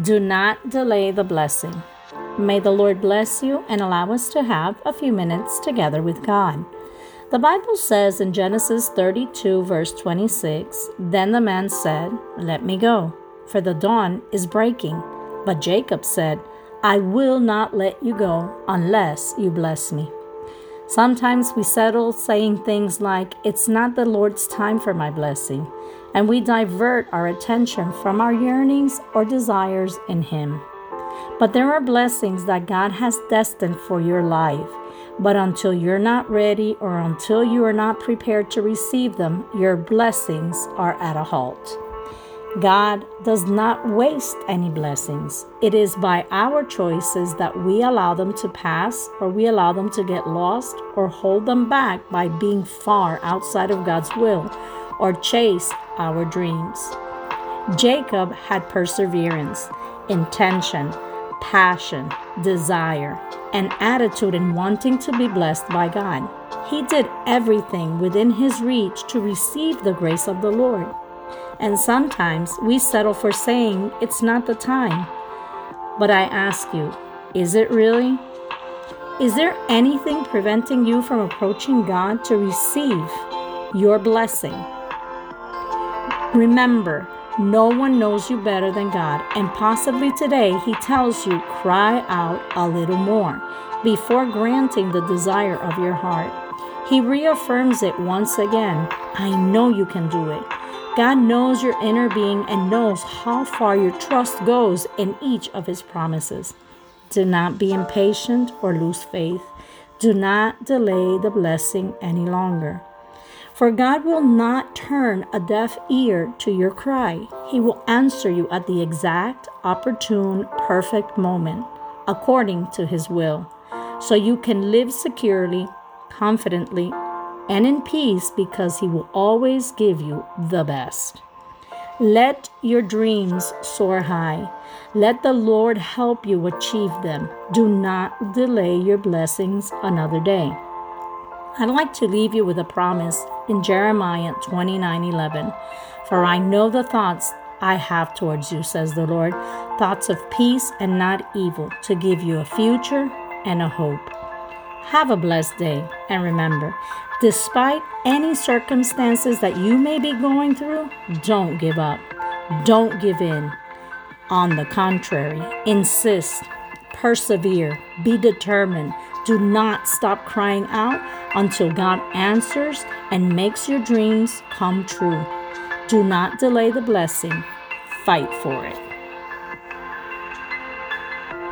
Do not delay the blessing. May the Lord bless you and allow us to have a few minutes together with God. The Bible says in Genesis 32, verse 26 Then the man said, Let me go, for the dawn is breaking. But Jacob said, I will not let you go unless you bless me. Sometimes we settle saying things like, It's not the Lord's time for my blessing, and we divert our attention from our yearnings or desires in Him. But there are blessings that God has destined for your life. But until you're not ready or until you are not prepared to receive them, your blessings are at a halt. God does not waste any blessings. It is by our choices that we allow them to pass, or we allow them to get lost, or hold them back by being far outside of God's will, or chase our dreams. Jacob had perseverance, intention, passion, desire, and attitude in wanting to be blessed by God. He did everything within his reach to receive the grace of the Lord. And sometimes we settle for saying it's not the time. But I ask you, is it really? Is there anything preventing you from approaching God to receive your blessing? Remember, no one knows you better than God, and possibly today He tells you, cry out a little more before granting the desire of your heart. He reaffirms it once again I know you can do it. God knows your inner being and knows how far your trust goes in each of His promises. Do not be impatient or lose faith. Do not delay the blessing any longer. For God will not turn a deaf ear to your cry. He will answer you at the exact, opportune, perfect moment, according to His will, so you can live securely, confidently, and in peace because He will always give you the best. Let your dreams soar high. Let the Lord help you achieve them. Do not delay your blessings another day. I'd like to leave you with a promise in Jeremiah 29 11. For I know the thoughts I have towards you, says the Lord, thoughts of peace and not evil, to give you a future and a hope. Have a blessed day, and remember, Despite any circumstances that you may be going through, don't give up. Don't give in. On the contrary, insist, persevere, be determined. Do not stop crying out until God answers and makes your dreams come true. Do not delay the blessing, fight for it.